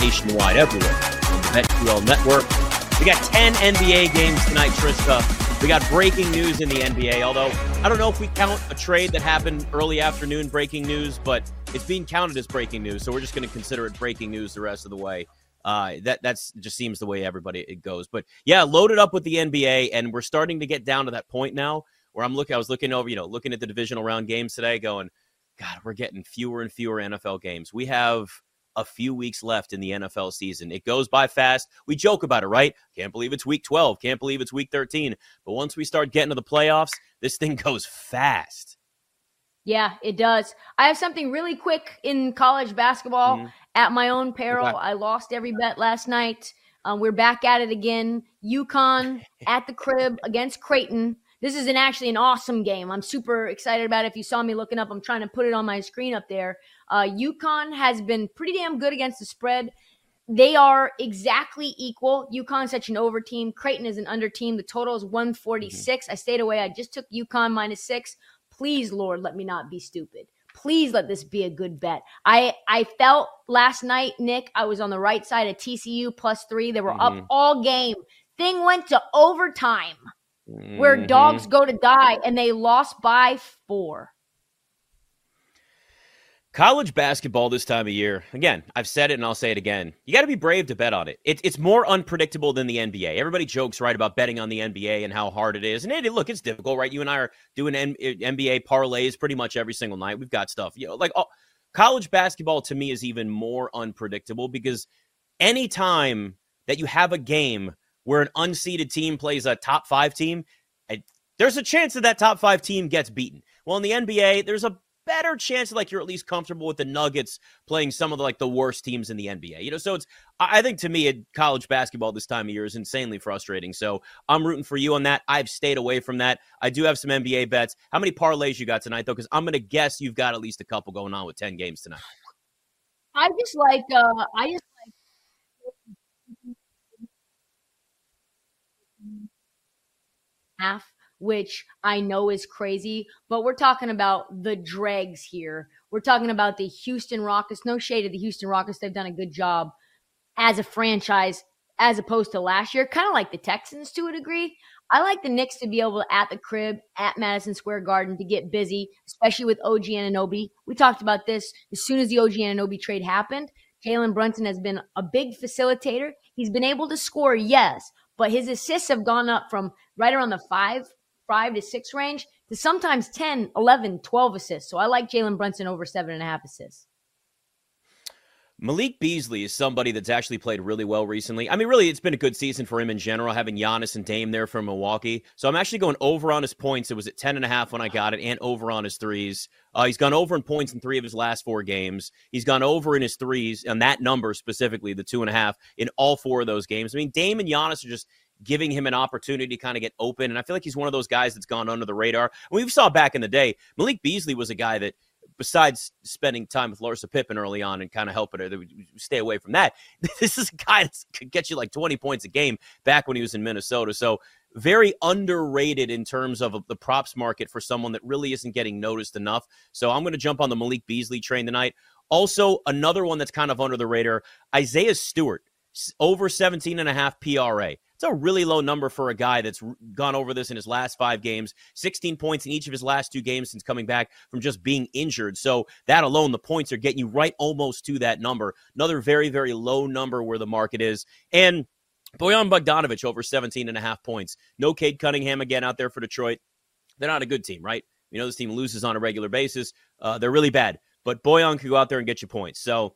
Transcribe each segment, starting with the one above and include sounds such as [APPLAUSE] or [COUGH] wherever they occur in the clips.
nationwide everywhere on the BetQL network. We got 10 NBA games tonight, Trysta. We got breaking news in the NBA, although I don't know if we count a trade that happened early afternoon breaking news, but it's being counted as breaking news, so we're just going to consider it breaking news the rest of the way. Uh, that that's just seems the way everybody it goes. But yeah, loaded up with the NBA, and we're starting to get down to that point now where I'm looking. I was looking over, you know, looking at the divisional round games today, going, God, we're getting fewer and fewer NFL games. We have a few weeks left in the NFL season. It goes by fast. We joke about it, right? Can't believe it's week 12. Can't believe it's week 13. But once we start getting to the playoffs, this thing [LAUGHS] goes fast. Yeah, it does. I have something really quick in college basketball mm-hmm. at my own peril. I lost every bet last night. Um, we're back at it again. UConn [LAUGHS] at the crib against Creighton. This is an actually an awesome game. I'm super excited about it. If you saw me looking up, I'm trying to put it on my screen up there. Uh, UConn has been pretty damn good against the spread. They are exactly equal. UConn's such an over team. Creighton is an under team. The total is 146. Mm-hmm. I stayed away. I just took UConn minus six. Please, Lord, let me not be stupid. Please let this be a good bet. I I felt last night, Nick, I was on the right side of TCU plus three. They were mm-hmm. up all game. Thing went to overtime mm-hmm. where dogs go to die, and they lost by four. College basketball this time of year, again, I've said it and I'll say it again. You got to be brave to bet on it. it. It's more unpredictable than the NBA. Everybody jokes, right, about betting on the NBA and how hard it is. And it, look, it's difficult, right? You and I are doing N- eh, NBA parlays pretty much every single night. We've got stuff, you know, like oh, college basketball to me is even more unpredictable because anytime that you have a game where an unseeded team plays a top five team, there's a chance that that top five team gets beaten. Well, in the NBA, there's a better chance like you're at least comfortable with the Nuggets playing some of the, like the worst teams in the NBA. You know, so it's I think to me college basketball this time of year is insanely frustrating. So I'm rooting for you on that. I've stayed away from that. I do have some NBA bets. How many parlays you got tonight though? Because I'm gonna guess you've got at least a couple going on with ten games tonight. I just like uh I just like half which I know is crazy, but we're talking about the dregs here. We're talking about the Houston Rockets. No shade of the Houston Rockets. They've done a good job as a franchise as opposed to last year, kind of like the Texans to a degree. I like the Knicks to be able to, at the crib, at Madison Square Garden, to get busy, especially with OG Anunoby. We talked about this as soon as the OG Anunoby trade happened. Jalen Brunson has been a big facilitator. He's been able to score, yes, but his assists have gone up from right around the five five to six range to sometimes 10, 11, 12 assists. So I like Jalen Brunson over seven and a half assists. Malik Beasley is somebody that's actually played really well recently. I mean, really, it's been a good season for him in general, having Giannis and Dame there from Milwaukee. So I'm actually going over on his points. It was at 10 and a half when I got it, and over on his threes. Uh, he's gone over in points in three of his last four games. He's gone over in his threes, and that number specifically, the two and a half, in all four of those games. I mean, Dame and Giannis are just giving him an opportunity to kind of get open. And I feel like he's one of those guys that's gone under the radar. We saw back in the day, Malik Beasley was a guy that, besides spending time with Larsa Pippen early on and kind of helping her, stay away from that. [LAUGHS] This is a guy that could get you like 20 points a game back when he was in Minnesota. So very underrated in terms of the props market for someone that really isn't getting noticed enough. So I'm going to jump on the Malik Beasley train tonight. Also, another one that's kind of under the radar, Isaiah Stewart, over 17 and a half PRA. It's a really low number for a guy that's gone over this in his last five games, 16 points in each of his last two games since coming back from just being injured. So that alone, the points are getting you right almost to that number. Another very, very low number where the market is. And Bojan Bogdanovich over 17 and a half points. No Cade Cunningham again out there for Detroit. They're not a good team, right? You know, this team loses on a regular basis. Uh, they're really bad. But Boyan could go out there and get you points. So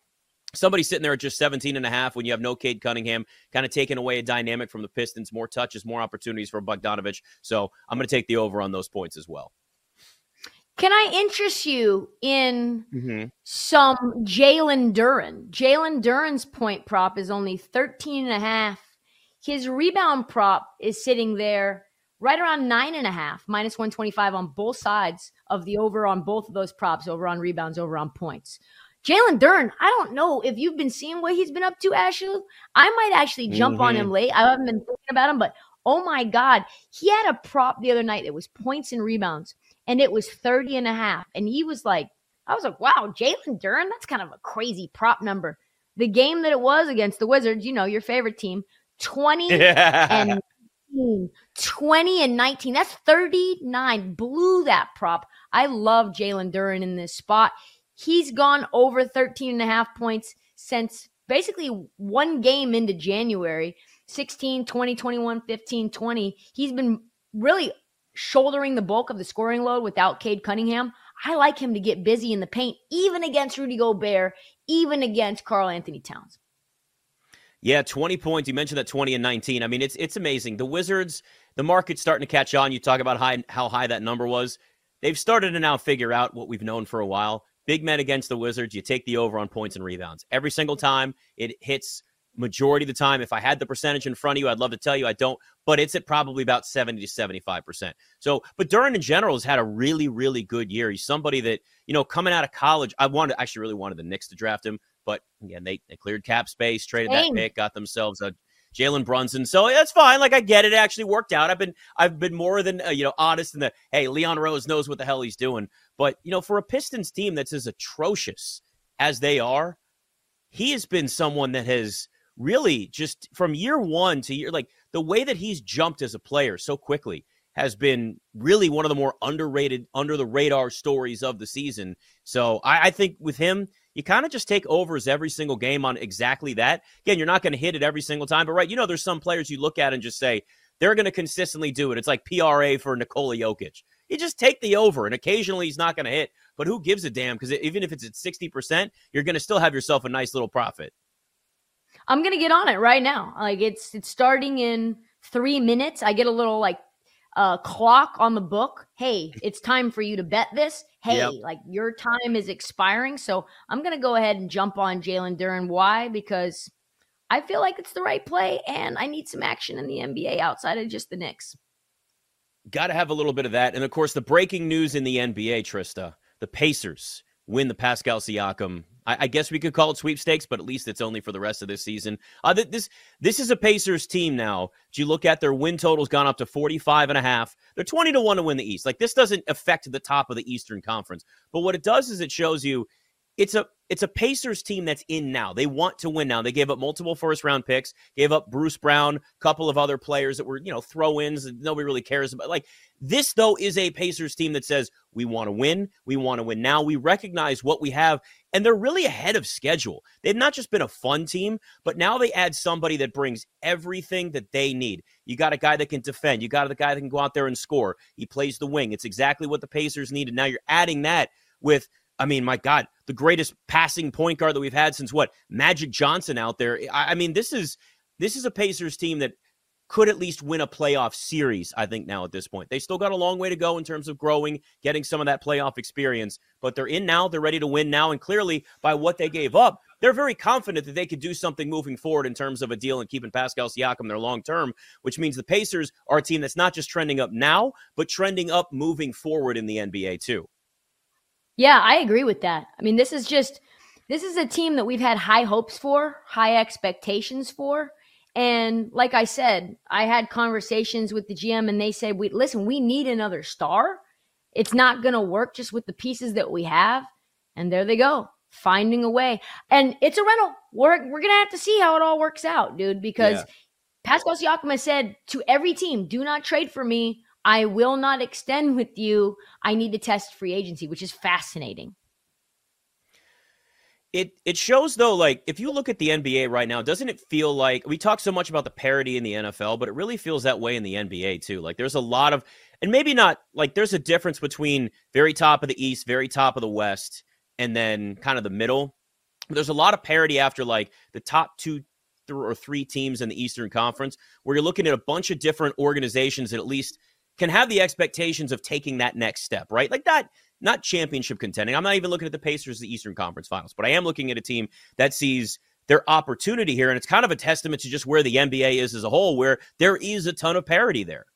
somebody sitting there at just 17 and a half when you have no Cade Cunningham, kind of taking away a dynamic from the Pistons, more touches, more opportunities for Bogdanovic. So I'm going to take the over on those points as well. Can I interest you in mm-hmm. some Jalen Duren? Jalen Duren's point prop is only 13 and a half. His rebound prop is sitting there right around nine and a half, minus 125 on both sides of the over on both of those props, over on rebounds, over on points. Jalen Duren, I don't know if you've been seeing what he's been up to, Ashley. I might actually jump mm-hmm. on him late. I haven't been thinking about him, but oh my God, he had a prop the other night that was points and rebounds, and it was 30 and a half. And he was like, I was like, wow, Jalen Duren, that's kind of a crazy prop number. the game that it was against the Wizards, you know, your favorite team, 20 [LAUGHS] and 20 and 19. That's 39. Blew that prop. I love Jalen Duren in this spot. He's gone over 13 and a half points since basically one game into January 16, 20, 21, 15, 20. He's been really shouldering the bulk of the scoring load without Cade Cunningham. I like him to get busy in the paint, even against Rudy Gobert, even against Karl-Anthony Towns. Yeah, 20 points. You mentioned that 20 and 19. I mean, it's it's amazing. The Wizards, the market's starting to catch on. You talk about high, how high that number was. They've started to now figure out what we've known for a while. Big men against the Wizards, you take the over on points and rebounds. Every single time it hits majority of the time. If I had the percentage in front of you, I'd love to tell you I don't, but it's at probably about 70 to 75%. So, but Duren in general has had a really, really good year. He's somebody that, you know, coming out of college, I wanted, actually really wanted the Knicks to draft him, but again, they, they cleared cap space, traded Same. that pick, got themselves a Jalen Brunson. So that's fine. Like I get it. it. actually worked out. I've been I've been more than uh, you know honest in the hey Leon Rose knows what the hell he's doing. But you know for a Pistons team that's as atrocious as they are, he has been someone that has really just from year one to year, like the way that he's jumped as a player so quickly has been really one of the more underrated, under the radar stories of the season. So I, I think with him, you kind of just take overs every single game on exactly that. Again, you're not going to hit it every single time, but right, you know, there's some players you look at and just say they're going to consistently do it. It's like PRA for Nikola Jokic. You just take the over, and occasionally he's not going to hit, but who gives a damn? Because even if it's at 60%, you're going to still have yourself a nice little profit. I'm gonna get on it right now. Like it's it's starting in three minutes. I get a little like uh, clock on the book. Hey, [LAUGHS] it's time for you to bet this. Hey, yep. like your time is expiring. So I'm gonna go ahead and jump on Jalen Duren. Why? Because I feel like it's the right play, and I need some action in the NBA outside of just the Knicks. Got to have a little bit of that, and of course, the breaking news in the NBA, Trysta, the Pacers win the Pascal Siakam I, I, guess we could call it sweepstakes, but at least it's only for the rest of this season. Uh, th- this this is a Pacers team now. Do you look at their win total's gone up to 45 and a half. They're 20 to 1 to win the East. Like this doesn't affect the top of the Eastern Conference. But what it does is it shows you it's a it's a Pacers team that's in now. They want to win now. They gave up multiple first round picks, gave up Bruce Brown, a couple of other players that were, you know, throw ins that nobody really cares about. Like this, though, is a Pacers team that says, we want to win. We want to win now. We recognize what we have, and they're really ahead of schedule. They've not just been a fun team, but now they add somebody that brings everything that they need. You got a guy that can defend. You got a guy that can go out there and score. He plays the wing. It's exactly what the Pacers needed. Now you're adding that with I mean, my God, the greatest passing point guard that we've had since what Magic Johnson out there. I, I mean, this is this is a Pacers team that could at least win a playoff series, I think, now at this point. They still got a long way to go in terms of growing, getting some of that playoff experience, but they're in now. They're ready to win now. And clearly, by what they gave up, they're very confident that they could do something moving forward in terms of a deal and keeping Pascal Siakam there long term, which means the Pacers are a team that's not just trending up now, but trending up moving forward in the NBA, too. Yeah, I agree with that. I mean, this is just this is a team that we've had high hopes for, high expectations for. And like I said, I had conversations with the GM and they said, "We listen, we need another star. It's not going to work just with the pieces that we have." And there they go, finding a way. And it's a rental. We're we're going to have to see how it all works out, dude, because yeah. Pascal Siakam has said to every team, "Do not trade for me I will not extend with you. I need to test free agency, which is fascinating. It it shows though, like if you look at the NBA right now, doesn't it feel like we talk so much about the parity in the NFL, but it really feels that way in the NBA too. Like there's a lot of, and maybe not like there's a difference between very top of the East, very top of the West, and then kind of the middle. There's a lot of parity after like the top two or three teams in the Eastern Conference, where you're looking at a bunch of different organizations that at least can have the expectations of taking that next step, right? Like that, not championship contending. I'm not even looking at the Pacers, the Eastern Conference Finals, but I am looking at a team that sees their opportunity here. And it's kind of a testament to just where the NBA is as a whole, where there is a ton of parity there.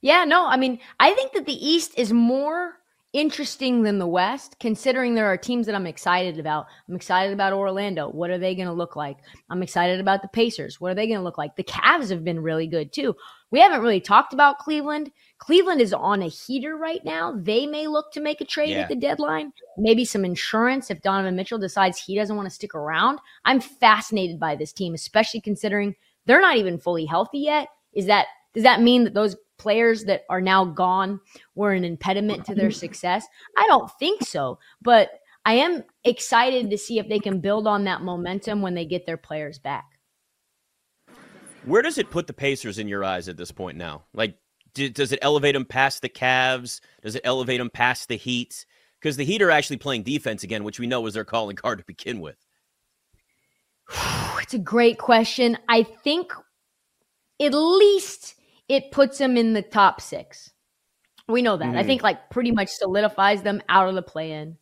Yeah, no, I mean, I think that the East is more interesting than the West, considering there are teams that I'm excited about. I'm excited about Orlando. What are they going to look like? I'm excited about the Pacers. What are they going to look like? The Cavs have been really good too. We haven't really talked about Cleveland. Cleveland is on a heater right now. They may look to make a trade yeah. at the deadline, maybe some insurance if Donovan Mitchell decides he doesn't want to stick around. I'm fascinated by this team, especially considering they're not even fully healthy yet. Is that does that mean that those players that are now gone were an impediment to their success? I don't think so, but I am excited to see if they can build on that momentum when they get their players back. Where does it put the Pacers in your eyes at this point now? Like does it elevate them past the Cavs? Does it elevate them past the Heat? Because the Heat are actually playing defense again, which we know was their calling card to begin with. [SIGHS] It's a great question. I think at least it puts them in the top six. We know that. Mm. I think like pretty much solidifies them out of the play in.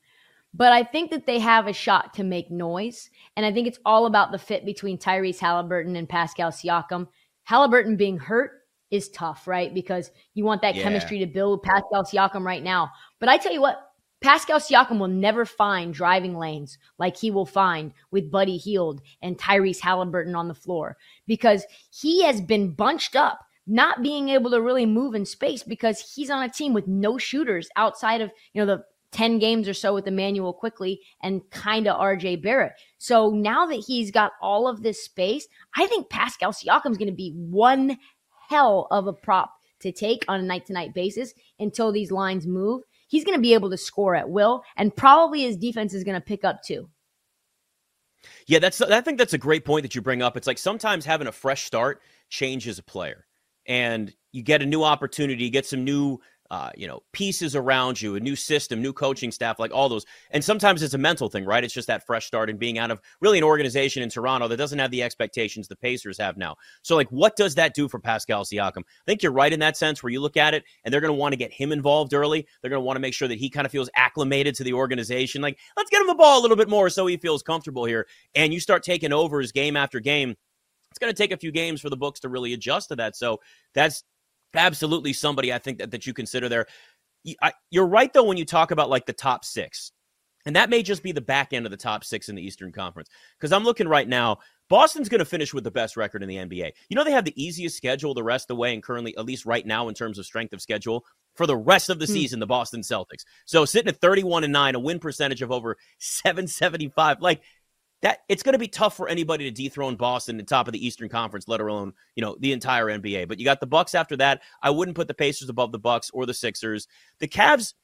But I think that they have a shot to make noise. And I think it's all about the fit between Tyrese Halliburton and Pascal Siakam. Halliburton being hurt is tough, right? Because you want that yeah. chemistry to build Pascal Siakam right now. But I tell you what, Pascal Siakam will never find driving lanes like he will find with Buddy Hield and Tyrese Halliburton on the floor because he has been bunched up, not being able to really move in space because he's on a team with no shooters outside of, you know, the 10 games or so with Immanuel Quickley and kind of RJ Barrett. So now that he's got all of this space, I think Pascal Siakam is going to be one hell of a prop to take on a night to night basis until these lines move. He's going to be able to score at will, and probably his defense is going to pick up too. Yeah, that's I think that's a great point that you bring up. It's like sometimes having a fresh start changes a player, and you get a new opportunity, get some new uh, you know, pieces around you, a new system, new coaching staff, like all those. And sometimes it's a mental thing, right? It's just that fresh start and being out of really an organization in Toronto that doesn't have the expectations the Pacers have now. So, like, what does that do for Pascal Siakam? I think you're right in that sense where you look at it and they're going to want to get him involved early. They're going to want to make sure that he kind of feels acclimated to the organization. Like, let's get him the ball a little bit more so he feels comfortable here. And you start taking over his game after game it's going to take a few games for the books to really adjust to that. So that's absolutely somebody I think that, that you consider there. You're right, though, when you talk about like the top six. And that may just be the back end of the top six in the Eastern Conference. Because I'm looking right now, Boston's going to finish with the best record in the NBA. You know, they have the easiest schedule the rest of the way, and currently, at least right now, in terms of strength of schedule, for the rest of the hmm. season, the Boston Celtics. So sitting at 31 and 9, a win percentage of over 775. Like, that it's going to be tough for anybody to dethrone Boston at the top of the Eastern Conference, let alone you know the entire NBA. But you got the Bucks after that. I wouldn't put the Pacers above the Bucks or the Sixers. The Cavs,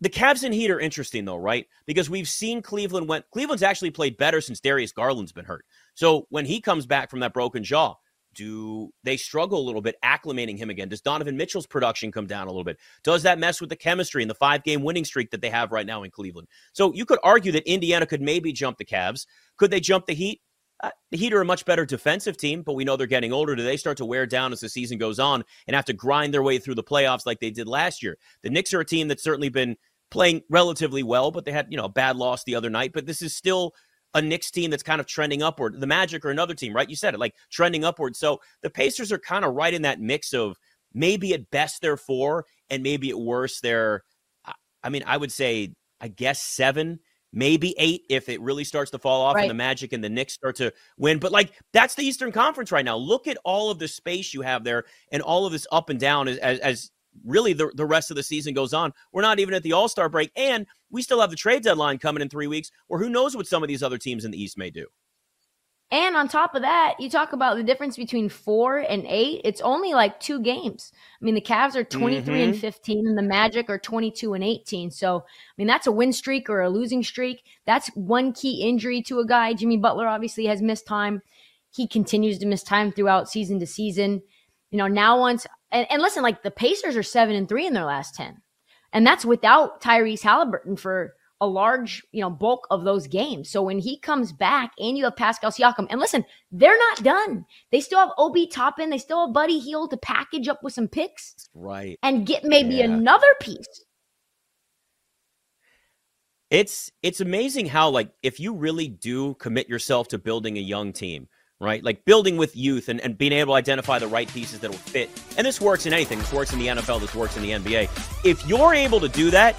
the Cavs and Heat are interesting though, right? Because we've seen Cleveland went. Cleveland's actually played better since Darius Garland's been hurt. So when he comes back from that broken jaw, do they struggle a little bit acclimating him again? Does Donovan Mitchell's production come down a little bit? Does that mess with the chemistry and the five game winning streak that they have right now in Cleveland? So you could argue that Indiana could maybe jump the Cavs. Could they jump the Heat? Uh, the Heat are a much better defensive team, but we know they're getting older. Do they start to wear down as the season goes on and have to grind their way through the playoffs like they did last year? The Knicks are a team that's certainly been playing relatively well, but they had, you know, a bad loss the other night. But this is still a Knicks team that's kind of trending upward. The Magic or another team, right? You said it, like trending upward. So the Pacers are kind of right in that mix of maybe at best they're four and maybe at worst they're, I mean, I would say, I guess seven, maybe eight if it really starts to fall off right. and the Magic and the Knicks start to win. But like that's the Eastern Conference right now. Look at all of the space you have there and all of this up and down as, as, as really the, the rest of the season goes on. We're not even at the All Star break, and we still have the trade deadline coming in three weeks, or who knows what some of these other teams in the East may do. And on top of that, you talk about the difference between four and eight. It's only like two games. I mean, the Cavs are 23 mm-hmm. and 15, and the Magic are 22 and 18. So, I mean, that's a win streak or a losing streak. That's one key injury to a guy. Jimmy Butler obviously has missed time. He continues to miss time throughout season to season. You know, now once and, and listen, like the Pacers are seven and three in their last 10. And that's without Tyrese Halliburton for a large, you know, bulk of those games. So when he comes back and you have Pascal Siakam, and listen, they're not done. They still have Obi Toppin, they still have Buddy Hield to package up with some picks. Right. And get maybe yeah. another piece. It's it's amazing how like if you really do commit yourself to building a young team, right? Like building with youth and, and being able to identify the right pieces that will fit. And this works in anything. This works in the NFL. This works in the NBA. If you're able to do that,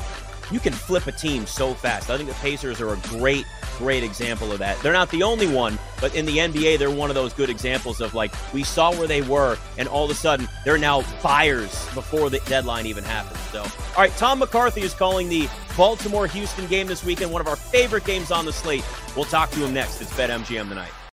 you can flip a team so fast. I think the Pacers are a great, great example of that. They're not the only one, but in the NBA, they're one of those good examples of like we saw where they were, and all of a sudden they're now buyers before the deadline even happens. So, all right, Tom McCarthy is calling the Baltimore Houston game this weekend, one of our favorite games on the slate. We'll talk to him next. It's BetMGM tonight.